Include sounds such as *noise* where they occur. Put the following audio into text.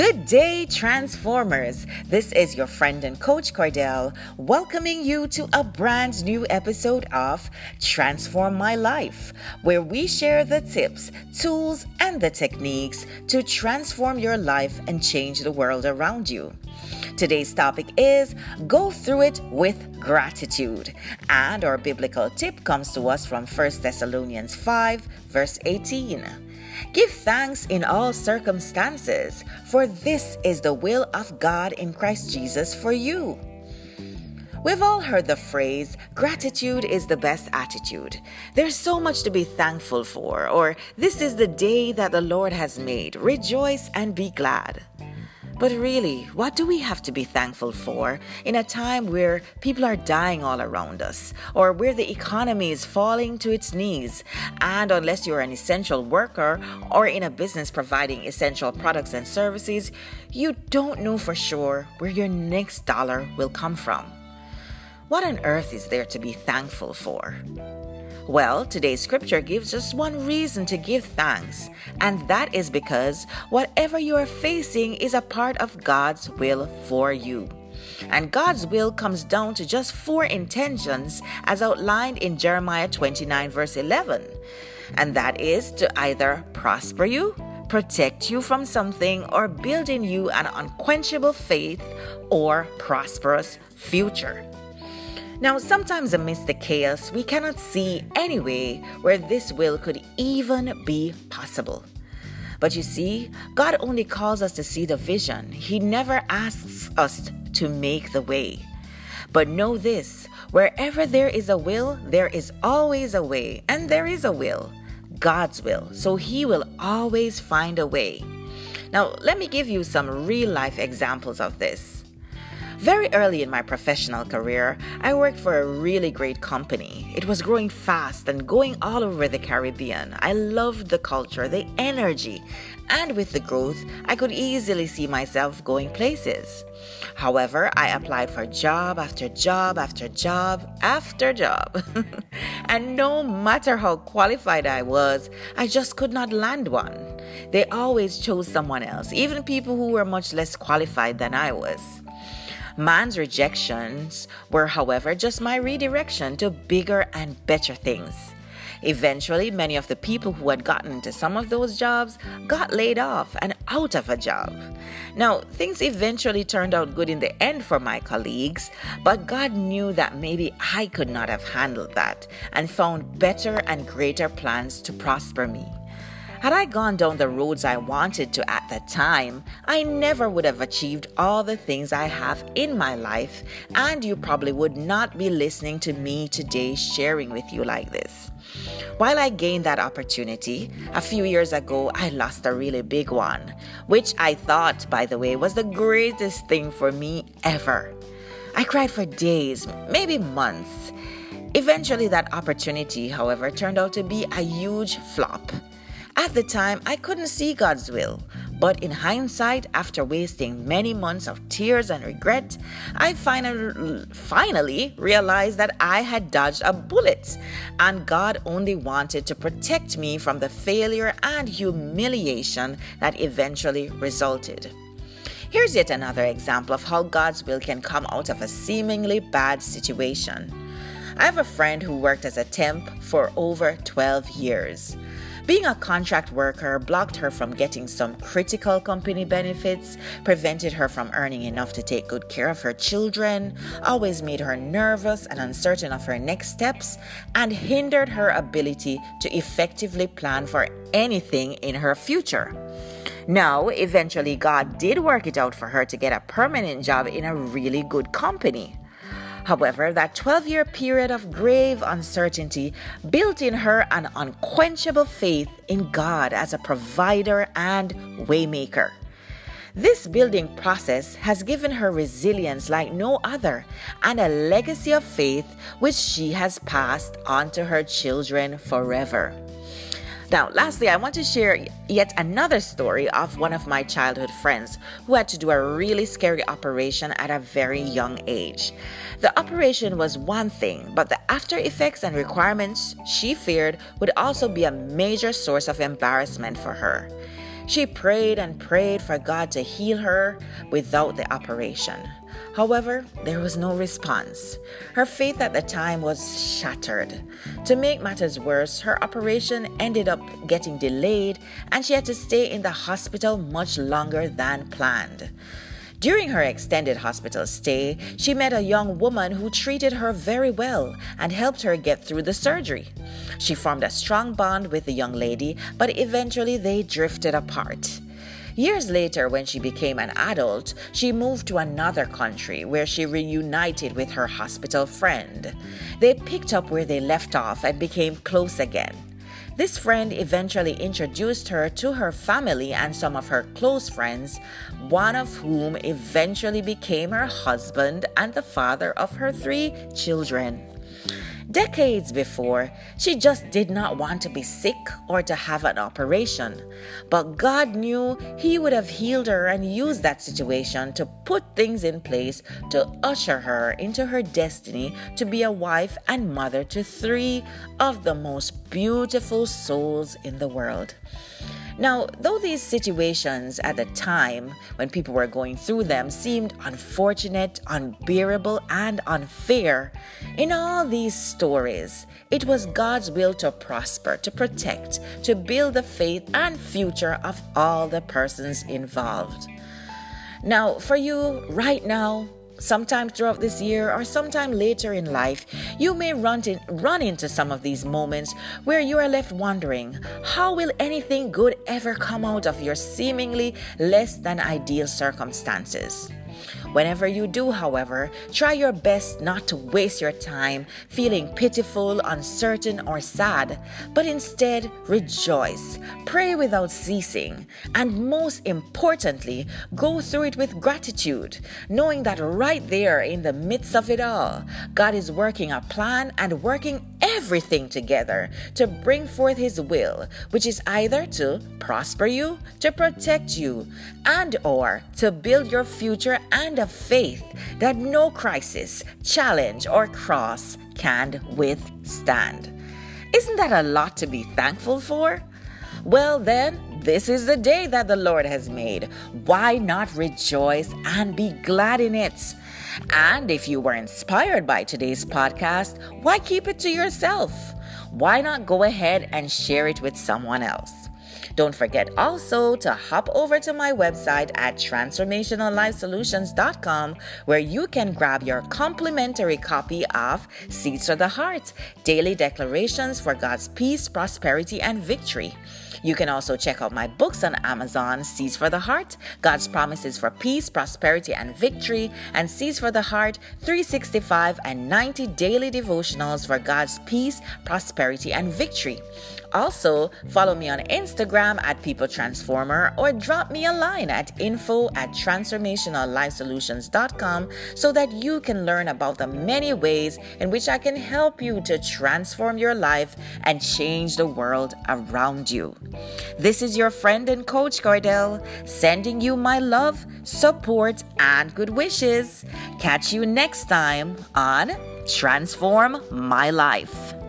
Good day, Transformers. This is your friend and coach Cordell, welcoming you to a brand new episode of Transform My Life, where we share the tips, tools, and the techniques to transform your life and change the world around you. Today's topic is Go Through It with Gratitude. And our biblical tip comes to us from 1 Thessalonians 5, verse 18. Give thanks in all circumstances, for this is the will of God in Christ Jesus for you. We've all heard the phrase, gratitude is the best attitude. There's so much to be thankful for, or this is the day that the Lord has made. Rejoice and be glad. But really, what do we have to be thankful for in a time where people are dying all around us, or where the economy is falling to its knees? And unless you're an essential worker or in a business providing essential products and services, you don't know for sure where your next dollar will come from. What on earth is there to be thankful for? Well, today's scripture gives us one reason to give thanks, and that is because whatever you are facing is a part of God's will for you. And God's will comes down to just four intentions as outlined in Jeremiah 29, verse 11. And that is to either prosper you, protect you from something, or build in you an unquenchable faith or prosperous future. Now, sometimes amidst the chaos, we cannot see any way where this will could even be possible. But you see, God only calls us to see the vision. He never asks us to make the way. But know this wherever there is a will, there is always a way, and there is a will God's will. So He will always find a way. Now, let me give you some real life examples of this. Very early in my professional career, I worked for a really great company. It was growing fast and going all over the Caribbean. I loved the culture, the energy, and with the growth, I could easily see myself going places. However, I applied for job after job after job after job. *laughs* and no matter how qualified I was, I just could not land one. They always chose someone else, even people who were much less qualified than I was. Man's rejections were, however, just my redirection to bigger and better things. Eventually, many of the people who had gotten into some of those jobs got laid off and out of a job. Now, things eventually turned out good in the end for my colleagues, but God knew that maybe I could not have handled that and found better and greater plans to prosper me. Had I gone down the roads I wanted to at that time, I never would have achieved all the things I have in my life, and you probably would not be listening to me today sharing with you like this. While I gained that opportunity, a few years ago I lost a really big one, which I thought, by the way, was the greatest thing for me ever. I cried for days, maybe months. Eventually, that opportunity, however, turned out to be a huge flop. At the time, I couldn't see God's will, but in hindsight, after wasting many months of tears and regret, I finally, realized that I had dodged a bullet, and God only wanted to protect me from the failure and humiliation that eventually resulted. Here's yet another example of how God's will can come out of a seemingly bad situation. I have a friend who worked as a temp for over 12 years. Being a contract worker blocked her from getting some critical company benefits, prevented her from earning enough to take good care of her children, always made her nervous and uncertain of her next steps, and hindered her ability to effectively plan for anything in her future. Now, eventually, God did work it out for her to get a permanent job in a really good company. However, that 12 year period of grave uncertainty built in her an unquenchable faith in God as a provider and waymaker. This building process has given her resilience like no other and a legacy of faith which she has passed on to her children forever. Now, lastly, I want to share yet another story of one of my childhood friends who had to do a really scary operation at a very young age. The operation was one thing, but the after effects and requirements she feared would also be a major source of embarrassment for her. She prayed and prayed for God to heal her without the operation. However, there was no response. Her faith at the time was shattered. To make matters worse, her operation ended up getting delayed and she had to stay in the hospital much longer than planned. During her extended hospital stay, she met a young woman who treated her very well and helped her get through the surgery. She formed a strong bond with the young lady, but eventually they drifted apart. Years later, when she became an adult, she moved to another country where she reunited with her hospital friend. They picked up where they left off and became close again. This friend eventually introduced her to her family and some of her close friends, one of whom eventually became her husband and the father of her three children. Decades before, she just did not want to be sick or to have an operation. But God knew He would have healed her and used that situation to put things in place to usher her into her destiny to be a wife and mother to three of the most beautiful souls in the world. Now, though these situations at the time when people were going through them seemed unfortunate, unbearable, and unfair, in all these stories, it was God's will to prosper, to protect, to build the faith and future of all the persons involved. Now, for you right now, sometime throughout this year or sometime later in life, you may run, run into some of these moments where you are left wondering how will anything good ever come out of your seemingly less than ideal circumstances? Whenever you do, however, try your best not to waste your time feeling pitiful, uncertain, or sad, but instead rejoice, pray without ceasing, and most importantly, go through it with gratitude, knowing that right there in the midst of it all, God is working a plan and working everything together to bring forth His will, which is either to prosper you, to protect you, and or to build your future and a faith that no crisis, challenge, or cross can withstand. Isn't that a lot to be thankful for? Well, then, this is the day that the Lord has made. Why not rejoice and be glad in it? And if you were inspired by today's podcast, why keep it to yourself? Why not go ahead and share it with someone else? Don't forget also to hop over to my website at transformationallifesolutions.com where you can grab your complimentary copy of Seeds for the Heart Daily Declarations for God's Peace, Prosperity, and Victory. You can also check out my books on Amazon Seeds for the Heart, God's Promises for Peace, Prosperity, and Victory, and Seeds for the Heart 365 and 90 daily devotionals for God's peace, prosperity, and victory. Also, follow me on Instagram at People Transformer or drop me a line at info at transformationallifesolutions.com so that you can learn about the many ways in which I can help you to transform your life and change the world around you. This is your friend and coach Cordell sending you my love, support, and good wishes. Catch you next time on Transform My Life.